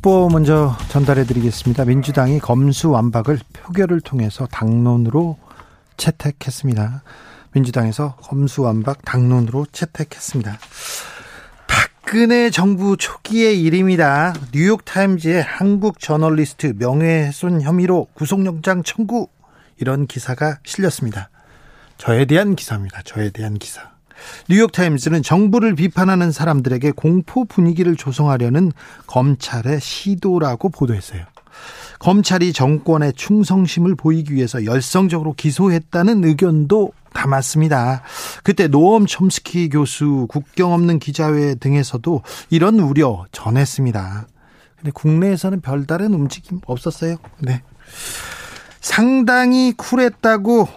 속보 먼저 전달해 드리겠습니다. 민주당이 검수완박을 표결을 통해서 당론으로 채택했습니다. 민주당에서 검수완박 당론으로 채택했습니다. 박근혜 정부 초기의 일입니다. 뉴욕타임즈의 한국 저널리스트 명예훼손 혐의로 구속영장 청구 이런 기사가 실렸습니다. 저에 대한 기사입니다. 저에 대한 기사. 뉴욕타임즈는 정부를 비판하는 사람들에게 공포 분위기를 조성하려는 검찰의 시도라고 보도했어요. 검찰이 정권의 충성심을 보이기 위해서 열성적으로 기소했다는 의견도 담았습니다. 그때 노엄 첨스키 교수 국경 없는 기자회 등에서도 이런 우려 전했습니다. 근데 국내에서는 별다른 움직임 없었어요. 네. 상당히 쿨했다고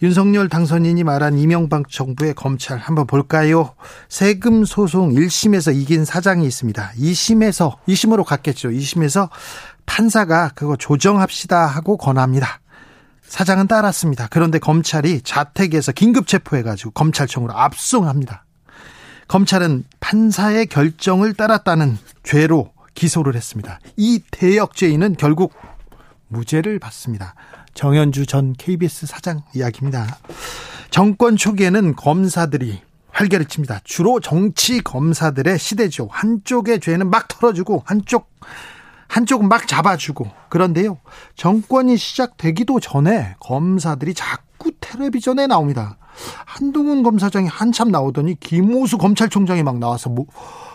윤석열 당선인이 말한 이명박 정부의 검찰 한번 볼까요? 세금 소송 1심에서 이긴 사장이 있습니다. 2심에서 2심으로 갔겠죠. 2심에서 판사가 그거 조정합시다 하고 권합니다. 사장은 따랐습니다. 그런데 검찰이 자택에서 긴급 체포해가지고 검찰청으로 압송합니다. 검찰은 판사의 결정을 따랐다는 죄로 기소를 했습니다. 이 대역죄인은 결국 무죄를 받습니다. 정현주 전 KBS 사장 이야기입니다. 정권 초기에는 검사들이 활개를 칩니다. 주로 정치 검사들의 시대죠. 한쪽의 죄는 막 털어주고 한쪽 한쪽은 막 잡아주고 그런데요. 정권이 시작되기도 전에 검사들이 자꾸 텔레비전에 나옵니다. 한동훈 검사장이 한참 나오더니 김호수 검찰총장이 막 나와서 뭐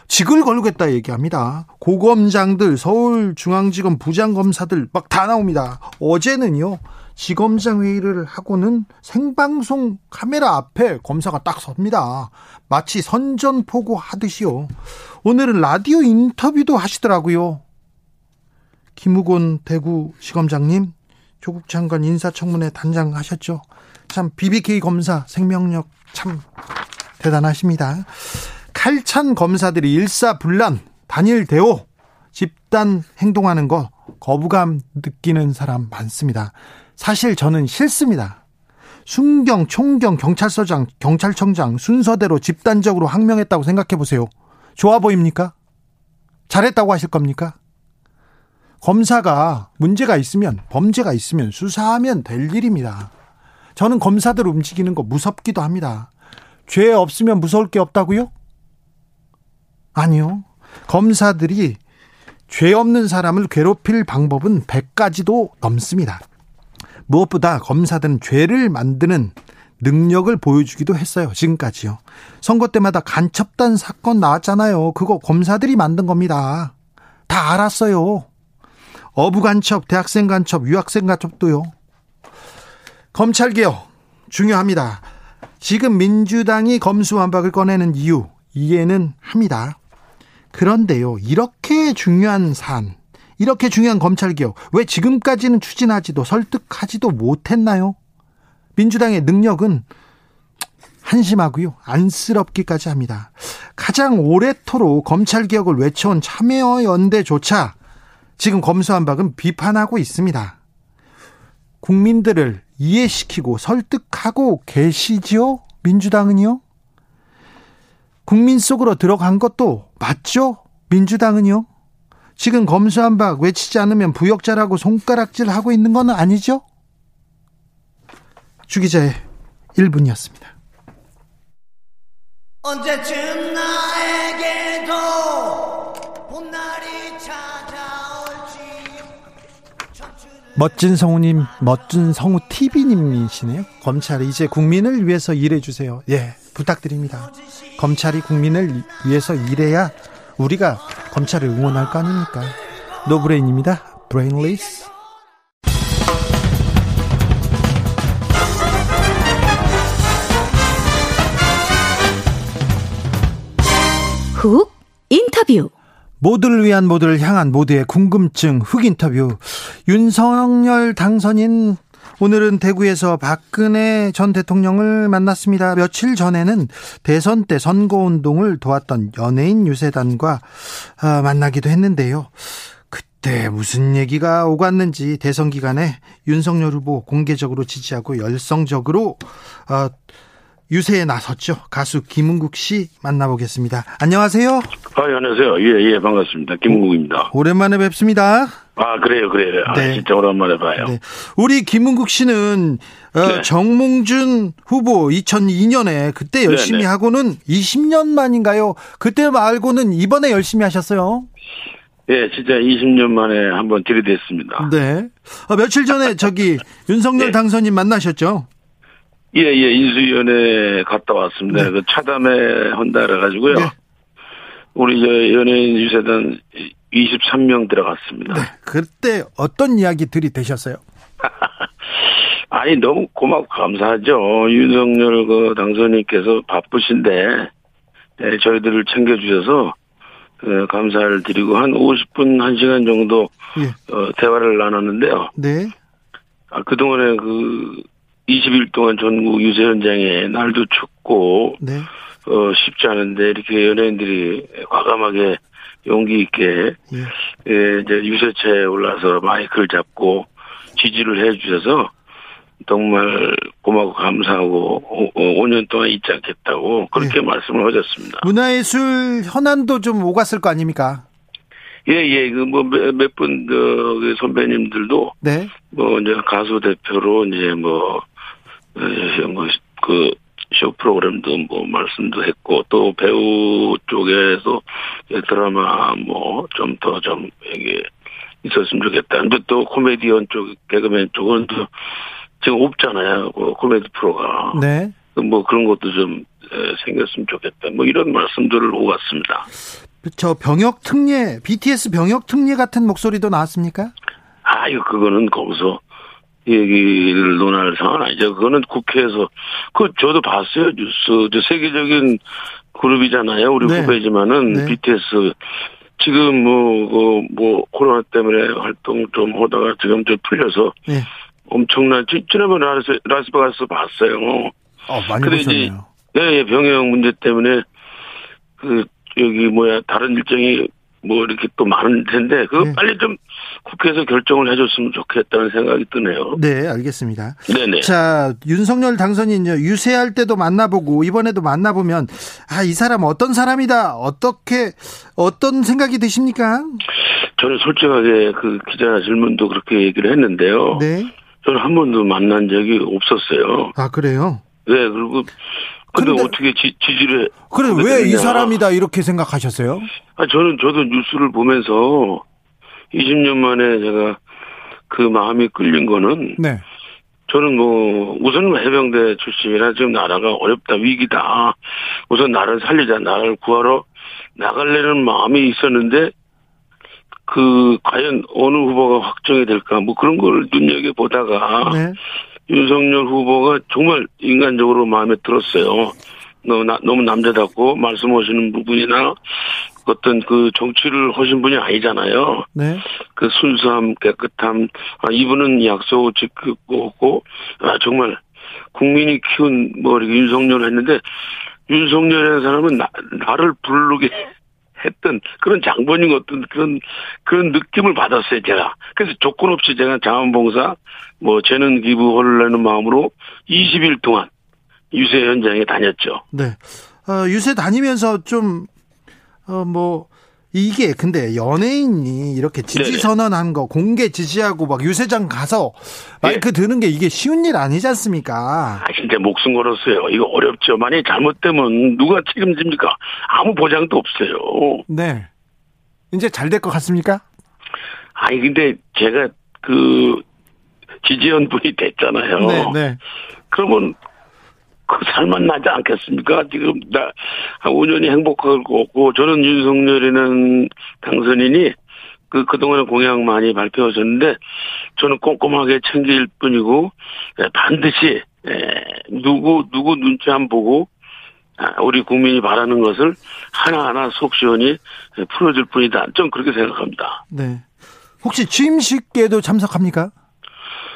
직을 걸겠다 얘기합니다. 고검장들, 서울중앙지검 부장검사들 막 다 나옵니다. 어제는요, 지검장 회의를 하고는 생방송 카메라 앞에 검사가 딱 섭니다. 마치 선전포고 하듯이요. 오늘은 라디오 인터뷰도 하시더라고요. 김우곤 대구 시검장님, 조국 장관 인사청문회 단장 하셨죠. 참 BBK 검사 생명력 참 대단하십니다. 칼찬 검사들이 일사불란 단일 대오 집단 행동하는 거 거부감 느끼는 사람 많습니다. 사실 저는 싫습니다. 순경, 총경, 경찰서장, 경찰청장 순서대로 집단적으로 항명했다고 생각해 보세요. 좋아 보입니까? 잘했다고 하실 겁니까? 검사가 문제가 있으면, 범죄가 있으면 수사하면 될 일입니다. 저는 검사들 움직이는 거 무섭기도 합니다. 죄 없으면 무서울 게 없다고요? 아니요. 검사들이 죄 없는 사람을 괴롭힐 방법은 100가지도 넘습니다. 무엇보다 검사들은 죄를 만드는 능력을 보여주기도 했어요. 지금까지요. 선거 때마다 간첩단 사건 나왔잖아요. 그거 검사들이 만든 겁니다. 다 알았어요. 어부 간첩, 대학생 간첩, 유학생 간첩도요. 검찰 개혁 중요합니다. 지금 민주당이 검수완박을 꺼내는 이유 이해는 합니다. 그런데요, 이렇게 중요한 사안, 이렇게 중요한 검찰개혁, 왜 지금까지는 추진하지도 설득하지도 못했나요? 민주당의 능력은 한심하고요. 안쓰럽기까지 합니다. 가장 오래토록 검찰개혁을 외쳐온 참여연대조차 지금 검수한박은 비판하고 있습니다. 국민들을 이해시키고 설득하고 계시지요? 민주당은요? 국민 속으로 들어간 것도 맞죠? 민주당은요? 지금 검수한박 외치지 않으면 부역자라고 손가락질 하고 있는 건 아니죠? 주기자의 1분이었습니다. 언제쯤 나에게도 봄날이 찾아올지 멋진 성우님, 멋진 성우 TV님이시네요. 검찰이 이제 국민을 위해서 일해주세요. 예, 부탁드립니다. 검찰이 국민을 위해서 일해야 우리가 검찰을 응원할 거 아닙니까? 노브레인입니다. Brainless. 훅 인터뷰 모두를 위한 모두를 향한 모두의 궁금증 흑 인터뷰 윤석열 당선인 오늘은 대구에서 박근혜 전 대통령을 만났습니다. 며칠 전에는 대선 때 선거운동을 도왔던 연예인 유세단과 아, 만나기도 했는데요. 그때 무슨 얘기가 오갔는지 대선 기간에 윤석열 후보 공개적으로 지지하고 열성적으로 아, 유세에 나섰죠. 가수 김은국 씨 만나보겠습니다. 안녕하세요. 아, 예, 안녕하세요. 예, 예, 반갑습니다. 김은국입니다. 오랜만에 뵙습니다. 아, 그래요, 그래요. 아, 네. 진짜 오랜만에 봐요. 네. 우리 김은국 씨는 어, 네. 정몽준 후보 2002년에 그때 열심히 네네. 네. 하고는 20년 만인가요? 그때 말고는 이번에 열심히 하셨어요. 예, 진짜 20년 만에 한번 들이댔습니다. 네. 아, 며칠 전에 저기 윤석열 네. 당선인 만나셨죠? 예, 예, 인수위원회 갔다 왔습니다. 네. 그 차담회 한다해 가지고요. 네. 우리 저 연예인 유세단 23명 들어갔습니다. 네. 그때 어떤 이야기들이 되셨어요? 아니 너무 고맙고 감사하죠. 윤석열 그 당선인께서 바쁘신데 네, 저희들을 챙겨주셔서 네, 감사를 드리고 한 50분 1시간 정도 예. 어, 대화를 나눴는데요. 네. 아, 그동안에 그 20일 동안 전국 유세 현장에 날도 춥고 네. 어, 쉽지 않은데 이렇게 연예인들이 과감하게 용기 있게 예. 예, 이제 유세차에 올라서 마이크를 잡고 지지를 해 주셔서 정말 고마고 감사하고 5, 년 동안 잊지 않겠다고 그렇게 예. 말씀을 하셨습니다. 문화예술 현안도 좀 오갔을 거 아닙니까? 예, 예, 그, 뭐, 몇 분, 그, 그, 선배님들도. 네. 뭐, 이제 가수 대표로 이제 뭐, 예, 뭐, 그, 쇼 프로그램도 뭐 말씀도 했고 또 배우 쪽에서 드라마 뭐 좀 더좀 좀 이게 있었으면 좋겠다. 근데 또 코미디언 쪽 개그맨 쪽은 또 지금 없잖아요. 그 코미디 프로가. 네. 뭐 그런 것도 좀 생겼으면 좋겠다. 뭐 이런 말씀들을 오갔습니다. 저 병역 특례, BTS 병역 특례 같은 목소리도 나왔습니까? 아유, 그거는 거기서 얘기를 논할 상황은 아니죠. 그거는 국회에서 그 저도 봤어요 뉴스. 저 세계적인 그룹이잖아요. 우리 네. 후배지만은 네. BTS 지금 뭐, 그, 뭐, 코로나 때문에 활동 좀 하다가 지금 좀 풀려서 네. 엄청난, 지난번에 라스, 라스베가스 봤어요. 어, 많이 근데 보셨네요. 이제, 네, 예, 병역 문제 때문에 그, 여기 뭐야, 다른 일정이 뭐 이렇게 또 많은 텐데 그거 네. 빨리 좀 국회에서 결정을 해줬으면 좋겠다는 생각이 드네요. 네, 알겠습니다. 네네. 자, 윤석열 당선인 유세할 때도 만나보고 이번에도 만나보면 아, 이 사람 어떤 사람이다. 어떻게 어떤 생각이 드십니까? 저는 솔직하게 그 기자 질문도 그렇게 얘기를 했는데요. 네. 저는 한 번도 만난 적이 없었어요. 아, 그래요? 네, 그리고 근데, 근데 어떻게 지, 지지를 그래 왜 이 사람이다 이렇게 생각하셨어요? 아 저는 저도 뉴스를 보면서 20년 만에 제가 그 마음이 끌린 거는 네. 저는 뭐 우선 해병대 출신이라 지금 나라가 어렵다 위기다 우선 나를 살리자 나를 구하러 나갈래는 마음이 있었는데 그 과연 어느 후보가 확정이 될까 뭐 그런 걸 눈여겨 보다가 네. 윤석열 후보가 정말 인간적으로 마음에 들었어요. 너무, 나, 너무 남자답고 말씀하시는 부분이나 어떤 그 정치를 하신 분이 아니잖아요. 네. 그 순수함, 깨끗함, 아, 이분은 약속 지키고, 아, 정말 국민이 키운 뭐 이렇게 윤석열을 했는데 윤석열이라는 사람은 나, 나를 부르게 했던 그런 장본인 어떤 그런 그런 느낌을 받았어요 제가 그래서 조건 없이 제가 자원봉사 뭐 재능 기부를 내는 마음으로 20일 동안 유세 현장에 다녔죠. 네. 어, 유세 다니면서 좀 어, 뭐 이게 근데 연예인이 이렇게 지지 선언한 거 공개 지지하고 막 유세장 가서 마이크 네. 드는 게 이게 쉬운 일 아니지 않습니까? 아 진짜 목숨 걸었어요. 이거 어렵죠. 만약 잘못되면 누가 책임집니까? 아무 보장도 없어요. 네. 이제 잘 될 것 같습니까? 아니 근데 제가 그 지지연 분이 됐잖아요. 네, 네. 그러면 그 살만 나지 않겠습니까? 지금 나 5년이 행복하고 저는 윤석열이는 당선인이 그 그동안에 공약 많이 발표하셨는데 저는 꼼꼼하게 챙길 뿐이고 예, 반드시 예, 누구 누구 눈치 안 보고 아, 우리 국민이 바라는 것을 하나하나 속 시원히 풀어줄 뿐이다. 좀 그렇게 생각합니다. 네. 혹시 취임식에도 참석합니까?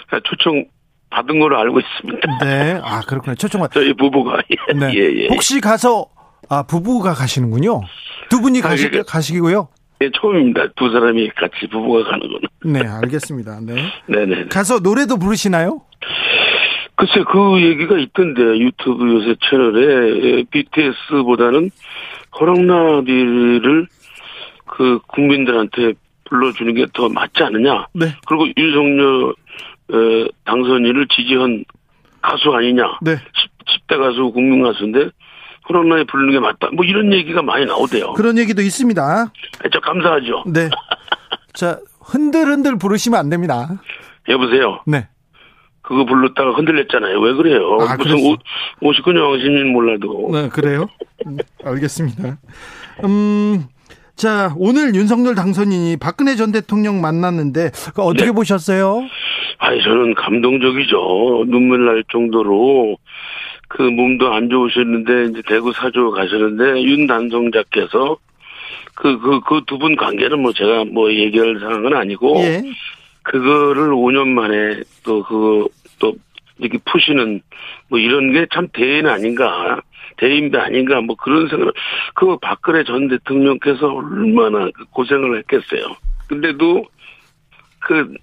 아, 초청 받은 걸로 알고 있습니다. 네. 아, 그렇군요. 초청 받 저희 부부가. 네. 예, 예. 혹시 가서, 아, 부부가 가시는군요. 두 분이 아, 가시, 가시고요. 예, 처음입니다. 두 사람이 같이 부부가 가는 거는. 네, 알겠습니다. 네. 네네. 가서 노래도 부르시나요? 글쎄, 그 얘기가 있던데, 유튜브 요새 채널에 BTS보다는 허락나비를 그 국민들한테 불러주는 게 더 맞지 않느냐. 네. 그리고 윤석열 에, 당선인을 지지한 가수 아니냐. 네. 10, 대 가수 국민 가수인데 코로나에 부르는 게 맞다. 뭐 이런 얘기가 많이 나오대요. 그런 얘기도 있습니다. 네, 저 감사하죠. 네. 자, 흔들흔들 부르시면 안 됩니다. 여보세요. 네. 그거 불렀다가 흔들렸잖아요. 왜 그래요? 아, 무슨 오, 59년 시민 몰라도. 네, 그래요? 네, 알겠습니다. 음, 자, 오늘 윤석열 당선인이 박근혜 전 대통령 만났는데 어떻게 네. 보셨어요? 아니, 저는 감동적이죠. 눈물 날 정도로 그 몸도 안 좋으셨는데 이제 대구 사주 가시는데 윤단성자께서 그 그 그 두 분 관계는 뭐 제가 뭐 얘기할 상황은 아니고 예. 그거를 5년 만에 또 그거 또 이렇게 푸시는 뭐 이런 게 참 대인 아닌가 대인배 아닌가 뭐 그런 생각을 그 박근혜 전 대통령께서 얼마나 그 고생을 했겠어요. 근데도 그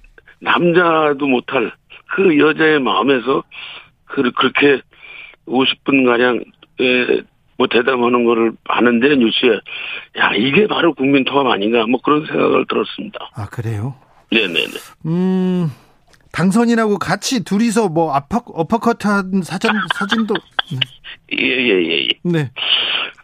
남자도 못할 그 여자의 마음에서 그 그렇게 50분 가량 뭐 대담하는 거를 하는데 뉴스에 야 이게 바로 국민 통합 아닌가 뭐 그런 생각을 들었습니다. 아 그래요? 네네네. 음 당선인하고 같이 둘이서 뭐 아퍼 어퍼컷한 사진 사진도 예예 예 예, 예, 네.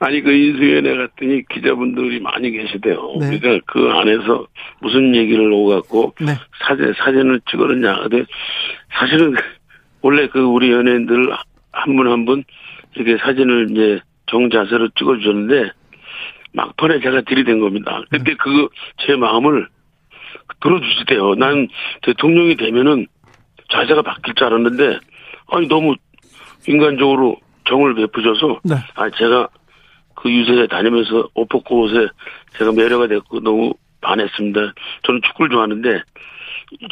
아니 그 인수위원회 갔더니 기자분들이 많이 계시대요. 네. 그러니까 그 안에서 무슨 얘기를 오갔고 네. 사진 사진을 찍었느냐. 근데 사실은 원래 그 우리 연예인들 한 분 한 분 이렇게 사진을 이제 정자세로 찍어주셨는데 막판에 제가 들이댄 겁니다. 그때 네. 그거 제 마음을 들어주시대요. 난 대통령이 되면은 자세가 바뀔 줄 알았는데 아니 너무 인간적으로 정을 베푸셔서 네. 아 제가 그 유세에 다니면서 옷 벗고 옷에 제가 매료가 됐고 너무 반했습니다. 저는 축구를 좋아하는데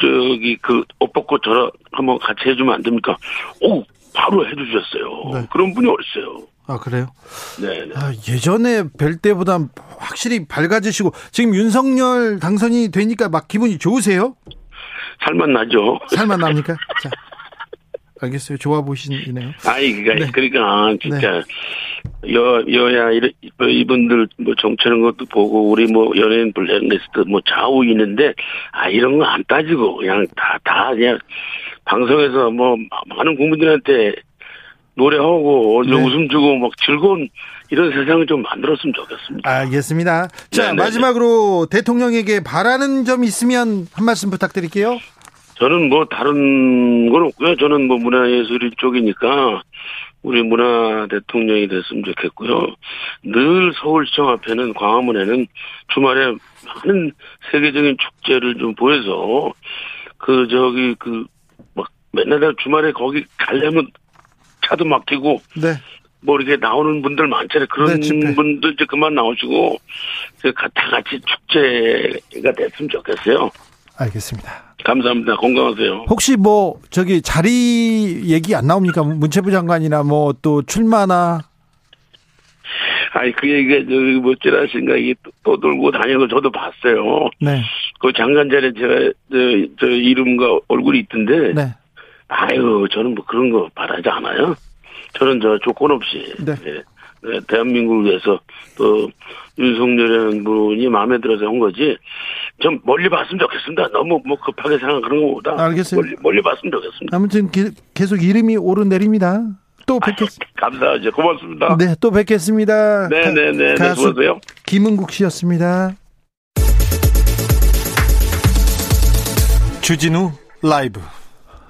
저기 그옷 벗고 저랑 한번 같이 해주면 안 됩니까? 오 바로 해주셨어요. 네. 그런 분이 어딨어요. 아 그래요? 네. 네. 아, 예전에 뵐 때보다 확실히 밝아지시고 지금 윤석열 당선이 되니까 막 기분이 좋으세요? 살만 나죠. 살만 납니까? 자, 알겠어요. 좋아 보시네요. 아이 그러니까 네. 그러니까 진짜 네. 여 여야 이분들 뭐 정치하는 것도 보고 우리 뭐 연예인 블랙리스트 뭐 좌우 있는데 아 이런 거 안 따지고 그냥 다다 다 그냥 방송에서 뭐 많은 국민들한테 노래하고 네. 웃음 주고 막 즐거운 이런 세상을 좀 만들었으면 좋겠습니다. 알겠습니다. 자 네네네. 마지막으로 대통령에게 바라는 점 있으면 한 말씀 부탁드릴게요. 저는 뭐 다른 건 없고요. 저는 뭐 문화예술 쪽이니까 우리 문화 대통령이 됐으면 좋겠고요. 늘 서울시청 앞에는 광화문에는 주말에 많은 세계적인 축제를 좀 보여서 그 저기 그 막 맨날 주말에 거기 가려면 차도 막히고 네. 뭐 이렇게 나오는 분들 많잖아요. 그런 네, 분들 이제 그만 나오시고 다 같이 축제가 됐으면 좋겠어요. 알겠습니다. 감사합니다. 건강하세요. 혹시 뭐 저기 자리 얘기 안 나옵니까? 문체부 장관이나 뭐 또 출마나 아니 그 얘기가 저기 뭐 찌라신 가이 또 돌고 다니는 거 저도 봤어요. 네. 그 장관 자리에 제가 저, 저 이름과 얼굴이 있던데. 네. 아유 저는 뭐 그런 거 바라지 않아요. 저는 저 조건 없이. 네. 네. 네, 대한민국을 위해서 또 윤석열이라는 분이 마음에 들어서 한 거지 좀 멀리 봤으면 좋겠습니다. 너무 뭐 급하게 생각하는 것보다 알겠어요. 멀리, 멀리 봤으면 좋겠습니다. 아무튼 기, 계속 이름이 오르내립니다. 또 뵙겠습니다. 감사하죠. 고맙습니다. 네, 또 뵙겠습니다. 네네네. 네, 네, 가수 수고하세요. 김은국 씨였습니다. 주진우 라이브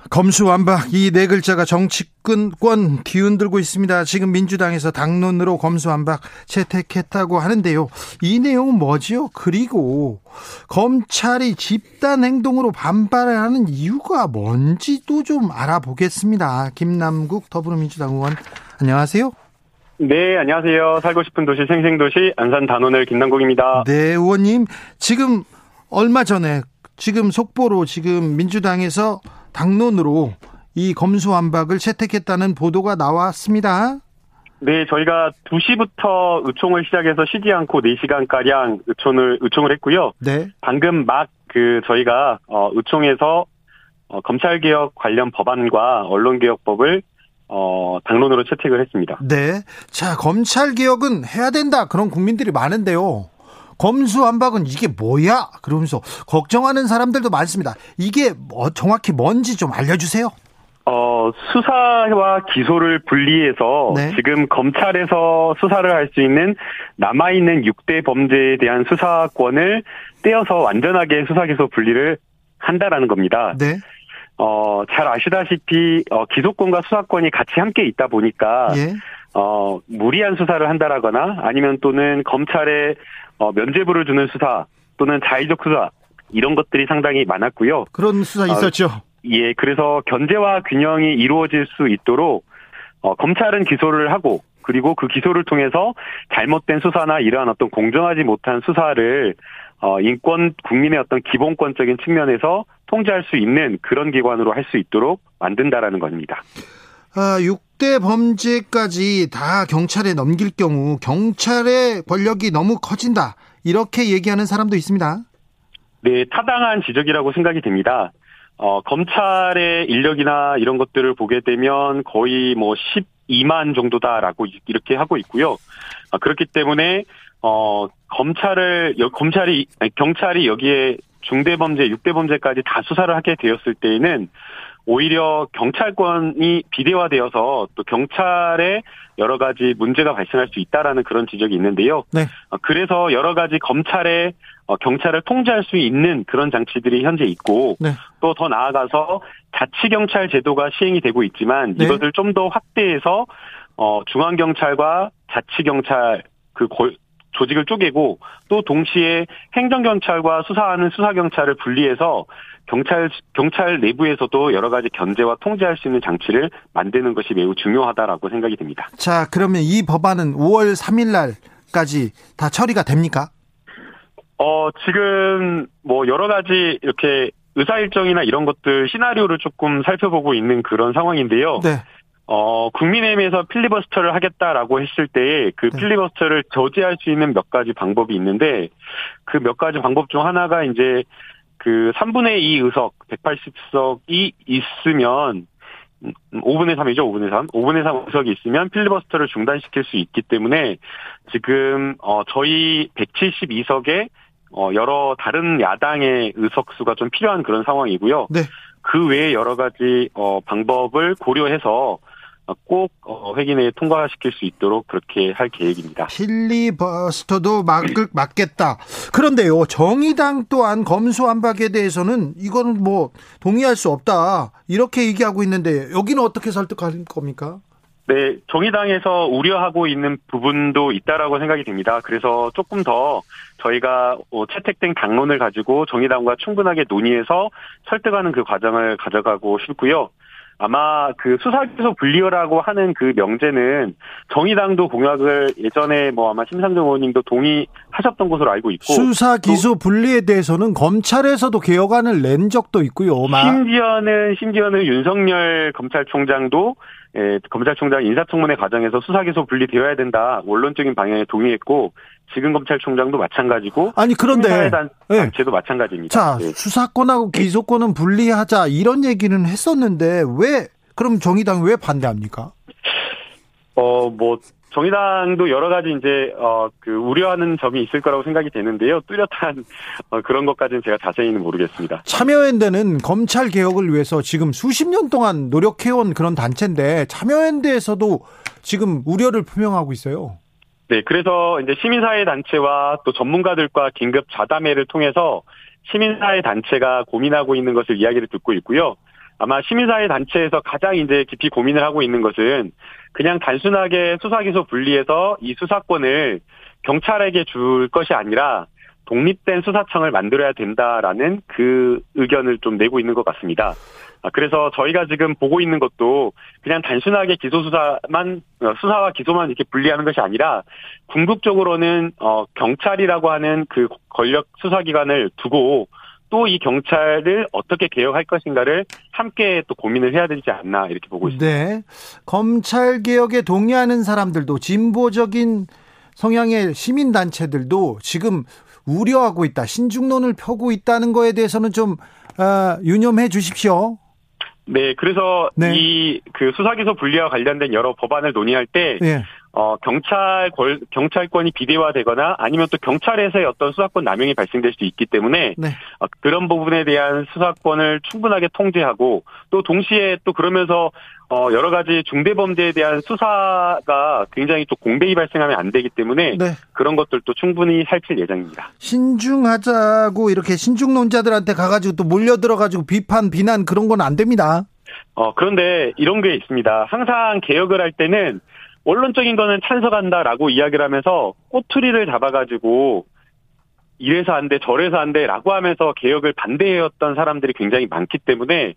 검수완박 이 네 글자가 정치권 뒤흔들고 있습니다. 지금 민주당에서 당론으로 검수완박 채택했다고 하는데요. 이 내용은 뭐지요? 그리고 검찰이 집단 행동으로 반발하는 이유가 뭔지도 좀 알아보겠습니다. 김남국 더불어민주당 의원 안녕하세요. 네, 안녕하세요. 살고 싶은 도시 생생도시 안산 단원을 김남국입니다. 네, 의원님. 지금 얼마 전에 지금 속보로 지금 민주당에서 당론으로 이 검수완박을 채택했다는 보도가 나왔습니다. 네, 저희가 2시부터 의총을 시작해서 쉬지 않고 4시간가량 의총을, 의총을 했고요. 네. 방금 막 그 저희가 어, 의총에서 어, 검찰개혁 관련 법안과 언론개혁법을 어, 당론으로 채택을 했습니다. 네. 자, 검찰개혁은 해야 된다. 그런 국민들이 많은데요. 검수완박은 이게 뭐야? 그러면서 걱정하는 사람들도 많습니다. 이게 뭐 정확히 뭔지 좀 알려주세요. 어, 수사와 기소를 분리해서 네. 지금 검찰에서 수사를 할 수 있는 남아있는 6대 범죄에 대한 수사권을 떼어서 완전하게 수사 기소 분리를 한다라는 겁니다. 네. 어, 잘 아시다시피, 어, 기소권과 수사권이 같이 함께 있다 보니까, 예. 어, 무리한 수사를 한다라거나 아니면 또는 검찰에, 어, 면죄부를 주는 수사 또는 자의적 수사, 이런 것들이 상당히 많았고요. 그런 수사 있었죠. 어, 예, 그래서 견제와 균형이 이루어질 수 있도록, 어, 검찰은 기소를 하고, 그리고 그 기소를 통해서 잘못된 수사나 이러한 어떤 공정하지 못한 수사를 어, 인권, 국민의 어떤 기본권적인 측면에서 통제할 수 있는 그런 기관으로 할 수 있도록 만든다라는 겁니다. 아, 6대 범죄까지 다 경찰에 넘길 경우 경찰의 권력이 너무 커진다. 이렇게 얘기하는 사람도 있습니다. 네, 타당한 지적이라고 생각이 됩니다. 어, 검찰의 인력이나 이런 것들을 보게 되면 거의 뭐 12만 정도다라고 이렇게 하고 있고요. 아, 그렇기 때문에 어, 검찰을, 검찰이, 경찰이 여기에 중대범죄, 육대범죄까지 다 수사를 하게 되었을 때에는 오히려 경찰권이 비대화되어서 또 경찰에 여러 가지 문제가 발생할 수 있다라는 그런 지적이 있는데요. 네. 어, 그래서 여러 가지 검찰에 어, 경찰을 통제할 수 있는 그런 장치들이 현재 있고 네. 또더 나아가서 자치 경찰 제도가 시행이 되고 있지만 네. 이것을 좀 더 확대해서 어 중앙 경찰과 자치 경찰 그 조직을 쪼개고 또 동시에 행정경찰과 수사하는 수사경찰을 분리해서 경찰 경찰 내부에서도 여러 가지 견제와 통제할 수 있는 장치를 만드는 것이 매우 중요하다라고 생각이 됩니다. 자, 그러면 이 법안은 5월 3일 날까지 다 처리가 됩니까? 어, 지금 뭐 여러 가지 이렇게 의사 일정이나 이런 것들 시나리오를 조금 살펴보고 있는 그런 상황인데요. 네. 어, 국민의힘에서 필리버스터를 하겠다라고 했을 때 그 필리버스터를 저지할 수 있는 몇 가지 방법이 있는데 그 몇 가지 방법 중 하나가 이제 그 3분의 2 의석 180석이 있으면 5분의 3이죠, 5분의 3. 5분의 3 의석이 있으면 필리버스터를 중단시킬 수 있기 때문에 지금 어 저희 172석에 어 여러 다른 야당의 의석수가 좀 필요한 그런 상황이고요. 네. 그 외에 여러 가지 어 방법을 고려해서 꼭 어, 회기 내에 통과시킬 수 있도록 그렇게 할 계획입니다. 필리버스터도 막, 막겠다. 그런데요, 정의당 또한 검수안박에 대해서는 이거는 뭐 동의할 수 없다. 이렇게 얘기하고 있는데 여기는 어떻게 설득할 겁니까? 네, 정의당에서 우려하고 있는 부분도 있다라고 생각이 됩니다. 그래서 조금 더 저희가 어, 채택된 당론을 가지고 정의당과 충분하게 논의해서 설득하는 그 과정을 가져가고 싶고요. 아마 그 수사기소 분리라고 하는 그 명제는 정의당도 공약을 예전에 뭐 아마 심상정 의원님도 동의하셨던 것으로 알고 있고 수사기소 분리에 대해서는 검찰에서도 개혁안을 낸 적도 있고요. 심지어는 심지어는 윤석열 검찰총장도 예, 검찰총장 인사청문회 과정에서 수사기소 분리되어야 된다 원론적인 방향에 동의했고 지금 검찰총장도 마찬가지고 아니 그런데 단, 네. 체도 마찬가지입니다. 자 네. 수사권하고 기소권은 분리하자 이런 얘기는 했었는데 왜 그럼 정의당 왜 반대합니까? 어뭐 정의당도 여러 가지 이제 어그 우려하는 점이 있을 거라고 생각이 되는데요. 뚜렷한 어, 그런 것까지는 제가 자세히는 모르겠습니다. 참여연대는 검찰 개혁을 위해서 지금 수십 년 동안 노력해온 그런 단체인데 참여연대에서도 지금 우려를 표명하고 있어요. 네, 그래서 이제 시민사회 단체와 또 전문가들과 긴급 자담회를 통해서 시민사회 단체가 고민하고 있는 것을 이야기를 듣고 있고요. 아마 시민사회 단체에서 가장 이제 깊이 고민을 하고 있는 것은 그냥 단순하게 수사기소 분리해서 이 수사권을 경찰에게 줄 것이 아니라 독립된 수사청을 만들어야 된다라는 그 의견을 좀 내고 있는 것 같습니다. 아, 그래서 저희가 지금 보고 있는 것도 그냥 단순하게 기소 수사만 어, 수사와 기소만 이렇게 분리하는 것이 아니라 궁극적으로는 어 경찰이라고 하는 그 권력 수사기관을 두고 또 이 경찰을 어떻게 개혁할 것인가를 함께 또 고민을 해야 되지 않나 이렇게 보고 있습니다. 네. 검찰 개혁에 동의하는 사람들도 진보적인 성향의 시민 단체들도 지금 우려하고 있다. 신중론을 펴고 있다는 거에 대해서는 좀 어, 유념해 주십시오. 네, 그래서 네. 이그 수사기소 분리와 관련된 여러 법안을 논의할 때 네. 어, 경찰, 경찰권이 비대화되거나 아니면 또 경찰에서의 어떤 수사권 남용이 발생될 수 있기 때문에 네. 어, 그런 부분에 대한 수사권을 충분하게 통제하고 또 동시에 또 그러면서 어, 여러 가지 중대범죄에 대한 수사가 굉장히 또 공백이 발생하면 안 되기 때문에 네. 그런 것들도 충분히 살필 예정입니다. 신중하자고 이렇게 신중론자들한테 가가지고 또 몰려들어가지고 비판, 비난 그런 건 안 됩니다. 어, 그런데 이런 게 있습니다. 항상 개혁을 할 때는 원론적인 거는 찬성한다라고 이야기를 하면서 꼬투리를 잡아가지고 이래서 안 돼, 저래서 안 돼, 라고 하면서 개혁을 반대해왔던 사람들이 굉장히 많기 때문에,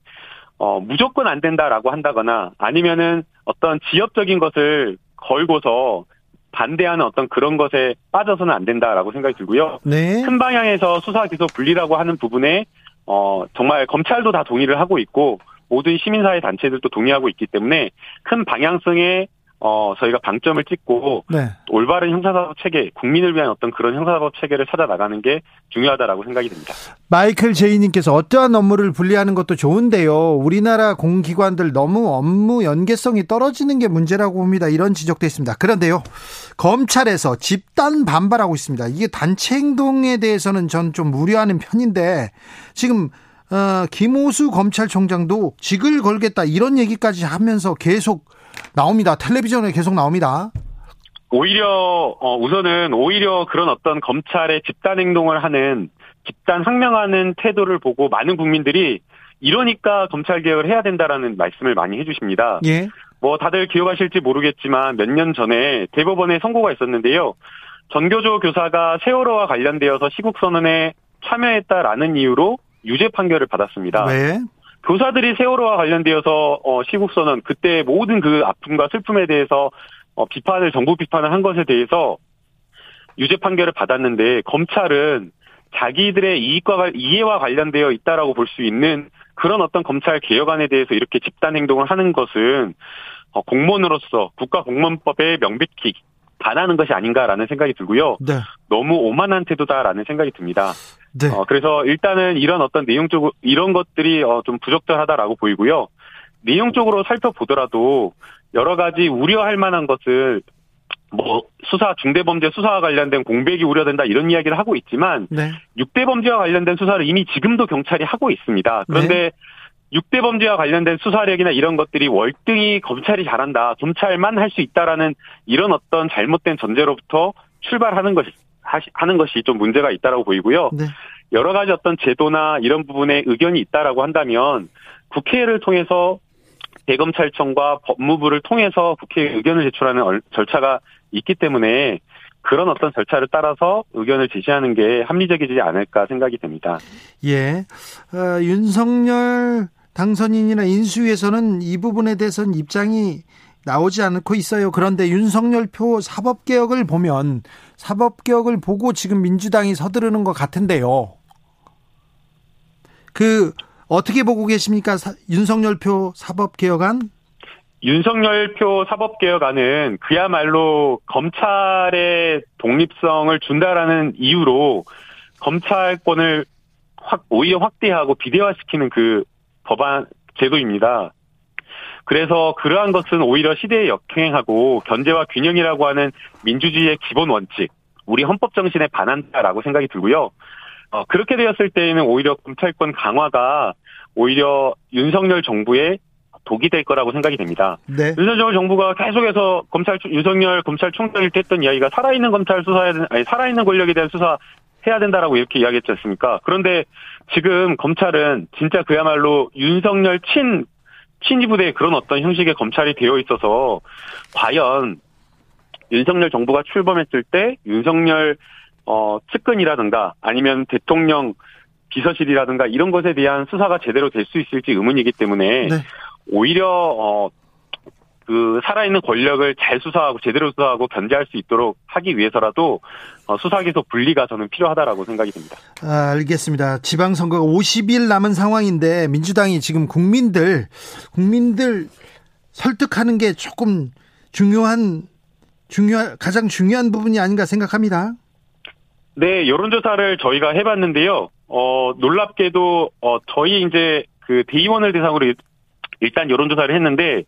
어, 무조건 안 된다라고 한다거나 아니면은 어떤 지역적인 것을 걸고서 반대하는 어떤 그런 것에 빠져서는 안 된다라고 생각이 들고요. 네. 큰 방향에서 수사 기소 분리라고 하는 부분에 어 정말 검찰도 다 동의를 하고 있고 모든 시민사회 단체들도 동의하고 있기 때문에 큰 방향성의 어, 저희가 방점을 찍고 네. 올바른 형사사법 체계, 국민을 위한 어떤 그런 형사사법 체계를 찾아 나가는 게 중요하다라고 생각이 듭니다. 마이클 제이님께서 어떠한 업무를 분리하는 것도 좋은데요. 우리나라 공기관들 너무 업무 연계성이 떨어지는 게 문제라고 봅니다. 이런 지적도 있습니다. 그런데요, 검찰에서 집단 반발하고 있습니다. 이게 단체 행동에 대해서는 전좀 무리하는 편인데 지금 어, 김호수 검찰총장도 직을 걸겠다 이런 얘기까지 하면서 계속 나옵니다. 텔레비전에 계속 나옵니다. 오히려 어, 우선은 오히려 그런 어떤 검찰의 집단 행동을 하는 집단 항명하는 태도를 보고 많은 국민들이 이러니까 검찰 개혁을 해야 된다라는 말씀을 많이 해주십니다. 예. 뭐 다들 기억하실지 모르겠지만 몇 년 전에 대법원에 선고가 있었는데요. 전교조 교사가 세월호와 관련되어서 시국 선언에 참여했다라는 이유로 유죄 판결을 받았습니다. 네. 교사들이 세월호와 관련되어서 어, 시국선언 그때 모든 그 아픔과 슬픔에 대해서 어, 비판을 정부 비판을 한 것에 대해서 유죄 판결을 받았는데 검찰은 자기들의 이익과 이해와 관련되어 있다라고 볼 수 있는 그런 어떤 검찰 개혁안에 대해서 이렇게 집단 행동을 하는 것은 어, 공무원으로서 국가공무원법에 명백히 반하는 것이 아닌가라는 생각이 들고요. 네. 너무 오만한 태도다라는 생각이 듭니다. 네. 어, 그래서 일단은 이런 어떤 내용적 이런 것들이 어, 좀 부적절하다라고 보이고요. 내용적으로 살펴보더라도 여러 가지 우려할 만한 것을 뭐 수사 중대범죄 수사와 관련된 공백이 우려된다 이런 이야기를 하고 있지만 네. 6대 범죄와 관련된 수사를 이미 지금도 경찰이 하고 있습니다. 그런데 네. 6대 범죄와 관련된 수사력이나 이런 것들이 월등히 검찰이 잘한다. 검찰만 할 수 있다라는 이런 어떤 잘못된 전제로부터 출발하는 것이 하는 것이 좀 문제가 있다라고 보이고요. 네. 여러 가지 어떤 제도나 이런 부분에 의견이 있다라고 한다면 국회를 통해서 대검찰청과 법무부를 통해서 국회에 의견을 제출하는 절차가 있기 때문에 그런 어떤 절차를 따라서 의견을 제시하는 게 합리적이지 않을까 생각이 됩니다. 예. 어, 윤석열 당선인이나 인수위에서는 이 부분에 대해서는 입장이 나오지 않고 있어요. 그런데 윤석열 표 사법개혁을 보면 사법개혁을 보고 지금 민주당이 서두르는 것 같은데요. 그 어떻게 보고 계십니까? 윤석열 표 사법개혁안? 윤석열 표 사법개혁안은 그야말로 검찰의 독립성을 준다라는 이유로 검찰권을 확 오히려 확대하고 비대화시키는 그 법안 제도입니다. 그래서 그러한 것은 오히려 시대에 역행하고 견제와 균형이라고 하는 민주주의의 기본 원칙, 우리 헌법 정신에 반한다라고 생각이 들고요. 어, 그렇게 되었을 때에는 오히려 검찰권 강화가 오히려 윤석열 정부의 독이 될 거라고 생각이 됩니다. 네. 윤석열 정부가 계속해서 검찰 윤석열 검찰총장일 때 했던 이야기가 살아있는 검찰 수사에 아니 살아있는 권력에 대한 수사 해야 된다라고 이렇게 이야기했지 않습니까? 그런데 지금 검찰은 진짜 그야말로 윤석열 친 친위 부대의 그런 어떤 형식의 검찰이 되어 있어서 과연 윤석열 정부가 출범했을 때 윤석열 어 측근이라든가 아니면 대통령 비서실이라든가 이런 것에 대한 수사가 제대로 될 수 있을지 의문이기 때문에 네. 오히려 어, 그 살아있는 권력을 잘 수사하고 제대로 수사하고 견제할 수 있도록 하기 위해서라도 어, 수사기소 분리가 저는 필요하다라고 생각이 듭니다. 아, 알겠습니다. 지방선거가 50일 남은 상황인데 민주당이 지금 국민들 국민들 설득하는 게 조금 중요한 중요한 가장 중요한 부분이 아닌가 생각합니다. 네, 여론조사를 저희가 해봤는데요. 어, 놀랍게도 어, 저희 이제 그 대의원을 대상으로 일단 여론조사를 했는데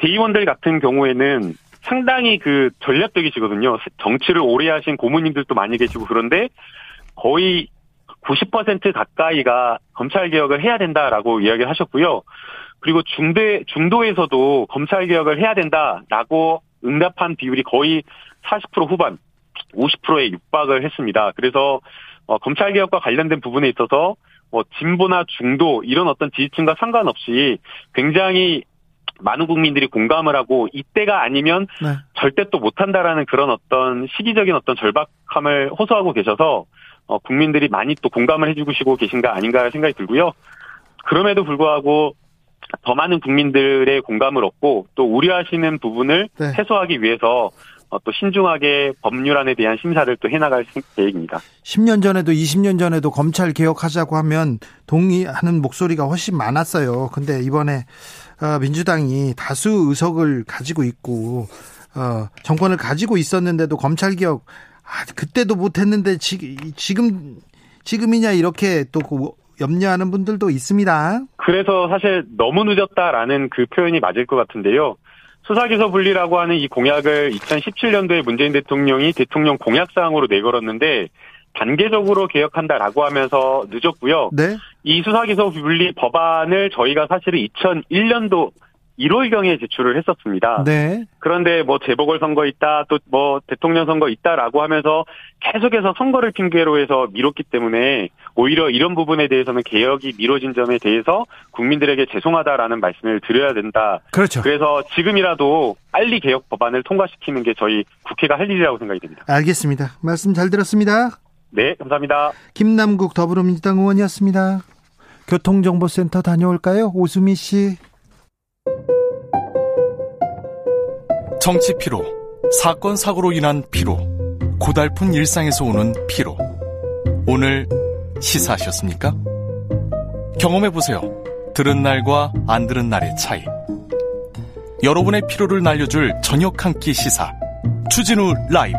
대의원들 같은 경우에는 상당히 그 전략적이시거든요. 정치를 오래 하신 고모님들도 많이 계시고 그런데 거의 90% 가까이가 검찰 개혁을 해야 된다라고 이야기를 하셨고요. 그리고 중대 중도에서도 검찰 개혁을 해야 된다라고 응답한 비율이 거의 40% 후반, 50%에 육박을 했습니다. 그래서 어, 검찰 개혁과 관련된 부분에 있어서 뭐 진보나 중도 이런 어떤 지지층과 상관없이 굉장히 많은 국민들이 공감을 하고 이때가 아니면 네. 절대 또 못한다라는 그런 어떤 시기적인 어떤 절박함을 호소하고 계셔서 어, 국민들이 많이 또 공감을 해주시고 계신가 아닌가 생각이 들고요. 그럼에도 불구하고 더 많은 국민들의 공감을 얻고 또 우려하시는 부분을 네. 해소하기 위해서 어, 또 신중하게 법률안에 대한 심사를 또 해나갈 계획입니다. 10년 전에도 20년 전에도 검찰 개혁하자고 하면 동의하는 목소리가 훨씬 많았어요. 근데 이번에 어, 민주당이 다수 의석을 가지고 있고 어, 정권을 가지고 있었는데도 검찰 개혁 아, 그때도 못했는데 지금 지금이냐 이렇게 또그 염려하는 분들도 있습니다. 그래서 사실 너무 늦었다라는 그 표현이 맞을 것 같은데요. 수사기소 분리라고 하는 이 공약을 2017년도에 문재인 대통령이 대통령 공약사항으로 내걸었는데 단계적으로 개혁한다라고 하면서 늦었고요. 네. 이 수사기소 분리 법안을 저희가 사실은 2001년도 1월경에 제출을 했었습니다. 네. 그런데 뭐 재보궐선거 있다, 또 뭐 대통령 선거 있다라고 하면서 계속해서 선거를 핑계로 해서 미뤘기 때문에 오히려 이런 부분에 대해서는 개혁이 미뤄진 점에 대해서 국민들에게 죄송하다라는 말씀을 드려야 된다. 그렇죠. 그래서 지금이라도 빨리 개혁 법안을 통과시키는 게 저희 국회가 할 일이라고 생각이 됩니다. 알겠습니다. 말씀 잘 들었습니다. 네, 감사합니다. 김남국 더불어민주당 의원이었습니다. 교통정보센터 다녀올까요? 오수미 씨. 정치 피로, 사건 사고로 인한 피로, 고달픈 일상에서 오는 피로. 오늘 시사하셨습니까? 경험해 보세요. 들은 날과 안 들은 날의 차이. 여러분의 피로를 날려줄 저녁 한 끼 시사. 추진우 라이브.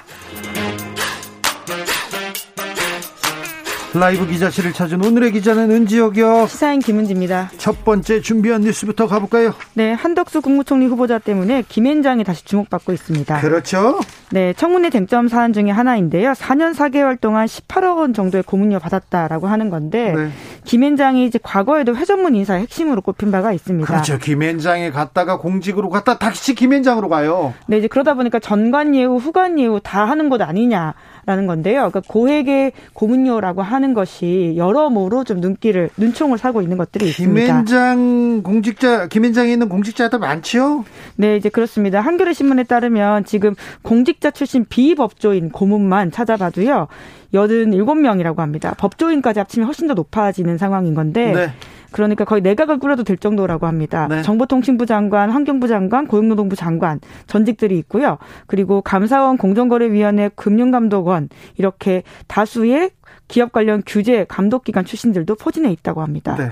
라이브 기자실을 찾은 오늘의 기자는 은지혁이요. 시사인 김은지입니다. 첫 번째 준비한 뉴스부터 가볼까요? 네, 한덕수 국무총리 후보자 때문에 김앤장이 다시 주목받고 있습니다. 그렇죠. 네, 청문회 쟁점 사안 중에 하나인데요. 4년 4개월 동안 18억 원 정도의 고문료 받았다라고 하는 건데 네. 김앤장이 이제 과거에도 회전문 인사의 핵심으로 꼽힌 바가 있습니다. 그렇죠. 김앤장에 갔다가 공직으로 갔다 다시 김앤장으로 가요. 네, 이제 그러다 보니까 전관 예우, 후관 예우 다 하는 것 아니냐. 라는 건데요. 그러니까 고액의 고문료라고 하는 것이 여러모로 좀 눈길을 눈총을 사고 있는 것들이 있습니다. 김현장 공직자 김현장에 있는 공직자도 많지요? 네, 이제 그렇습니다. 한겨레 신문에 따르면 지금 공직자 출신 비법조인 고문만 찾아봐도요. 87명이라고 합니다. 법조인까지 합치면 훨씬 더 높아지는 상황인 건데 네. 그러니까 거의 내각을 꾸려도 될 정도라고 합니다. 네. 정보통신부 장관, 환경부 장관, 고용노동부 장관 전직들이 있고요. 그리고 감사원, 공정거래위원회, 금융감독원 이렇게 다수의 기업 관련 규제 감독기관 출신들도 포진해 있다고 합니다. 네.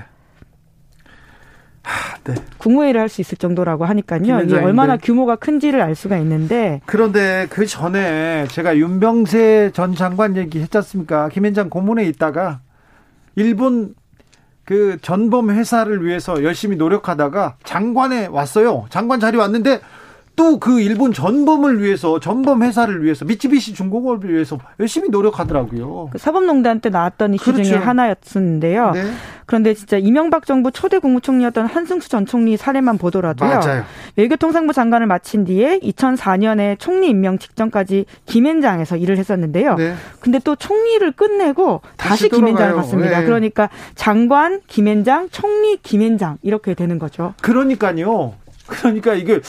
하, 네. 국무회의를 할 수 있을 정도라고 하니까요. 이게 얼마나 규모가 큰지를 알 수가 있는데. 그런데 그 전에 제가 윤병세 전 장관 얘기 했지 않습니까? 김현장 고문에 있다가 일본 그 전범 회사를 위해서 열심히 노력하다가 장관에 왔어요. 장관 자리 왔는데 또 그 일본 전범을 위해서 전범 회사를 위해서 미츠비시 중공업을 위해서 열심히 노력하더라고요. 그 사법농단 때 나왔던 이슈 그렇죠. 중에 하나였었는데요. 네. 그런데 진짜 이명박 정부 초대 국무총리였던 한승수 전 총리 사례만 보더라도요. 맞아요. 외교통상부 장관을 마친 뒤에 2004년에 총리 임명 직전까지 김앤장에서 일을 했었는데요. 네. 근데 또 총리를 끝내고 다시, 다시 김앤장을 갔습니다. 네. 그러니까 장관 김앤장, 총리 김앤장 이렇게 되는 거죠. 그러니까요. 그러니까 이게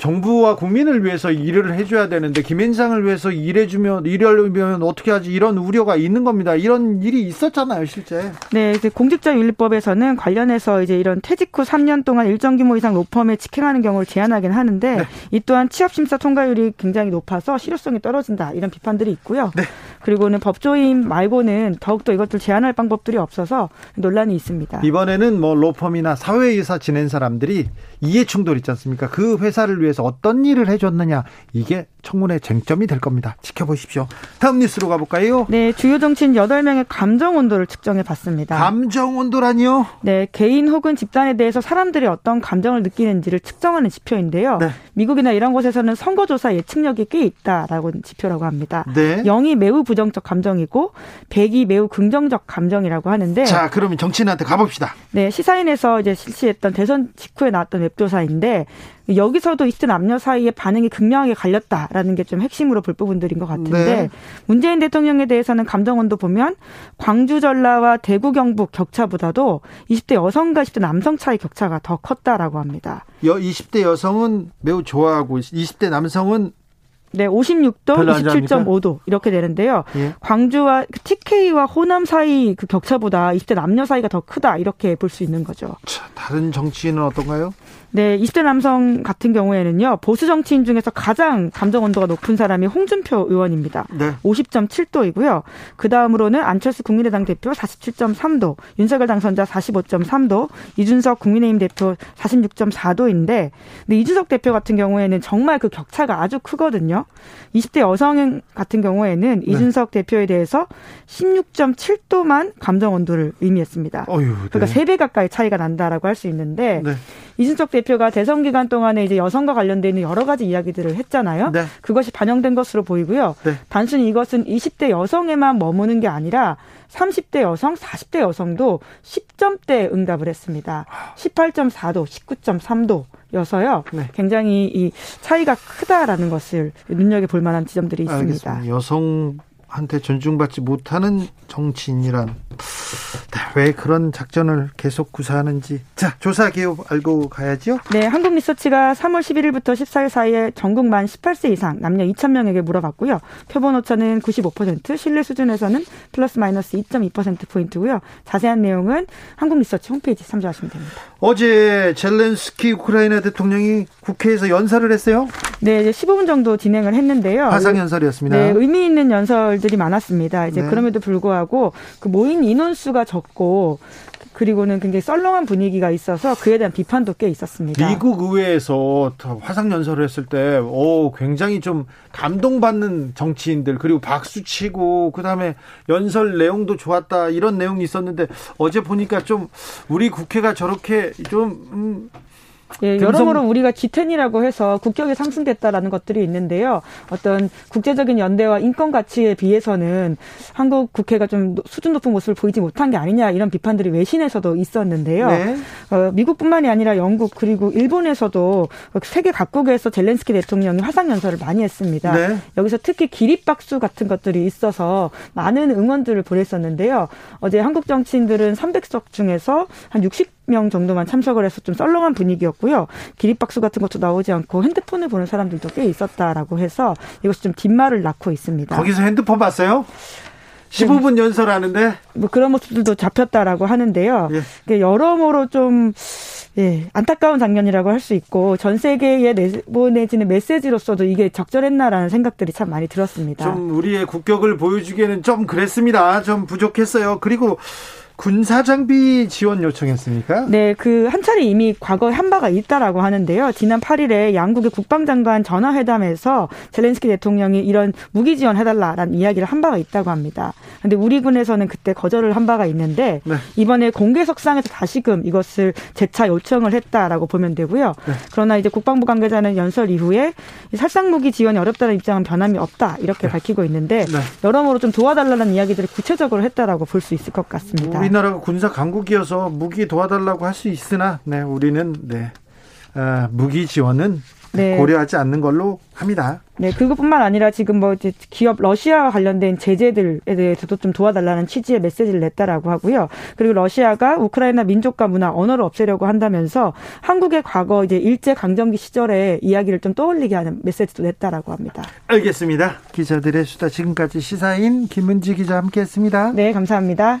정부와 국민을 위해서 일을 해줘야 되는데 김앤장을 위해서 일해주면 일하려면 어떻게 하지 이런 우려가 있는 겁니다. 이런 일이 있었잖아요, 실제. 네, 공직자윤리법에서는 관련해서 이제 이런 퇴직 후 3년 동안 일정 규모 이상 로펌에 직행하는 경우를 제한하긴 하는데 네. 이 또한 취업 심사 통과율이 굉장히 높아서 실효성이 떨어진다 이런 비판들이 있고요. 네. 그리고는 법조인 말고는 더욱더 이것들 제한할 방법들이 없어서 논란이 있습니다. 이번에는 뭐 로펌이나 사회이사 지낸 사람들이 이해 충돌 있지 않습니까? 그 회사를 위해서 어떤 일을 해줬느냐 이게 청문회 쟁점이 될 겁니다. 지켜보십시오. 다음 뉴스로 가볼까요? 네, 주요 정치인 8명의 감정 온도를 측정해 봤습니다. 감정 온도라니요? 네, 개인 혹은 집단에 대해서 사람들이 어떤 감정을 느끼는지를 측정하는 지표인데요. 네. 미국이나 이런 곳에서는 선거조사 예측력이 꽤 있다라고 지표라고 합니다. 네. 0이 매우 부정적 감정이고 100이 매우 긍정적 감정이라고 하는데 자, 그러면 정치인한테 가봅시다. 네, 시사인에서 이제 실시했던 대선 직후에 나왔던 웹조사인데 여기서도 이스트 남녀 사이에 반응이 극명하게 갈렸다라는 게 좀 핵심으로 볼 부분들인 것 같은데 네. 문재인 대통령에 대해서는 감정원도 보면 광주 전라와 대구 경북 격차보다도 20대 여성과 20대 남성 차이 격차가 더 컸다라고 합니다. 20대 여성은 매우 좋아하고 20대 남성은 네, 56도, 27.5도 이렇게 되는데요. 예. 광주와 TK와 호남 사이 그 격차보다 20대 남녀 사이가 더 크다 이렇게 볼 수 있는 거죠. 자, 다른 정치인은 어떤가요? 네, 20대 남성 같은 경우에는요, 보수 정치인 중에서 가장 감정 온도가 높은 사람이 홍준표 의원입니다. 네. 50.7도이고요. 그 다음으로는 안철수 국민의당 대표 47.3도, 윤석열 당선자 45.3도, 이준석 국민의힘 대표 46.4도인데, 근데 이준석 대표 같은 경우에는 정말 그 격차가 아주 크거든요. 20대 여성 같은 경우에는 네. 이준석 대표에 대해서 16.7도만 감정 온도를 의미했습니다. 어휴, 네. 그러니까 3배 가까이 차이가 난다라고 할 수 있는데, 네. 이준석 대표가 대선 기간 동안에 이제 여성과 관련된 여러 가지 이야기들을 했잖아요. 네. 그것이 반영된 것으로 보이고요. 네. 단순히 이것은 20대 여성에만 머무는 게 아니라 30대 여성, 40대 여성도 10점대 응답을 했습니다. 18.4도, 19.3도. 여서요. 네. 굉장히 이 차이가 크다라는 것을 눈여겨 볼 만한 지점들이 있습니다. 알겠습니다. 여성 한테 존중받지 못하는 정치인이란 네, 왜 그런 작전을 계속 구사하는지 자 조사 기업 알고 가야죠. 네, 한국 리서치가 3월 11일부터 14일 사이에 전국 만 18세 이상 남녀 2천 명에게 물어봤고요. 표본 오차는 95%, 신뢰 수준에서는 플러스 마이너스 2.2% 포인트고요. 자세한 내용은 한국 리서치 홈페이지 참조하시면 됩니다. 어제 젤렌스키 우크라이나 대통령이 국회에서 연설을 했어요? 네, 이제 15분 정도 진행을 했는데요. 화상 연설이었습니다. 네, 의미 있는 연설들이 많았습니다. 이제 네. 그럼에도 불구하고 그 모인 인원수가 적고 그리고는 굉장히 썰렁한 분위기가 있어서 그에 대한 비판도 꽤 있었습니다. 미국 의회에서 화상 연설을 했을 때, 오, 굉장히 좀 감동받는 정치인들, 그리고 박수 치고, 그 다음에 연설 내용도 좋았다, 이런 내용이 있었는데, 어제 보니까 좀 우리 국회가 저렇게 좀, 음, 예, 여러모로 우리가 G10이라고 해서 국격이 상승됐다라는 것들이 있는데요. 어떤 국제적인 연대와 인권 가치에 비해서는 한국 국회가 좀 수준 높은 모습을 보이지 못한 게 아니냐 이런 비판들이 외신에서도 있었는데요. 네. 어, 미국뿐만이 아니라 영국 그리고 일본에서도 세계 각국에서 젤렌스키 대통령이 화상 연설을 많이 했습니다. 네. 여기서 특히 기립박수 같은 것들이 있어서 많은 응원들을 보냈었는데요. 어제 한국 정치인들은 300석 중에서 한 60. 명 정도만 참석을 해서 좀 썰렁한 분위기였고 요. 기립박수 같은 것도 나오지 않고 핸드폰을 보는 사람들도 꽤 있었다라고 해서 이것이 좀 뒷말을 낳고 있습니다. 거기서 핸드폰 봤어요? 15분 연설하는데 뭐 그런 모습들도 잡혔다라고 하는데요. 예. 여러모로 좀 예, 안타까운 장면이라고 할 수 있고 전 세계에 내보내지는 메시지로서도 이게 적절했나라는 생각들이 참 많이 들었습니다. 좀 우리의 국격을 보여주기에는 좀 그랬습니다. 좀 부족했어요. 그리고 군사 장비 지원 요청했습니까? 네, 그 한 차례 이미 과거에 한 바가 있다라고 하는데요. 지난 8일에 양국의 국방장관 전화회담에서 젤렌스키 대통령이 이런 무기 지원 해달라라는 이야기를 한 바가 있다고 합니다. 그런데 우리 군에서는 그때 거절을 한 바가 있는데 네. 이번에 공개석상에서 다시금 이것을 재차 요청을 했다라고 보면 되고요. 네. 그러나 이제 국방부 관계자는 연설 이후에 살상 무기 지원이 어렵다는 입장은 변함이 없다 이렇게 네. 밝히고 있는데 네. 여러모로 좀 도와달라는 이야기들을 구체적으로 했다라고 볼 수 있을 것 같습니다. 우리나라가 군사 강국이어서 무기 도와달라고 할 수 있으나, 네, 우리는 네 어, 무기 지원은 네. 고려하지 않는 걸로 합니다. 네, 그것뿐만 아니라 지금 뭐 이제 기업 러시아와 관련된 제재들에 대해서도 좀 도와달라는 취지의 메시지를 냈다라고 하고요. 그리고 러시아가 우크라이나 민족과 문화, 언어를 없애려고 한다면서 한국의 과거 이제 일제 강점기 시절의 이야기를 좀 떠올리게 하는 메시지도 냈다라고 합니다. 알겠습니다. 기자들의 수다 지금까지 시사인 김은지 기자 함께했습니다. 네, 감사합니다.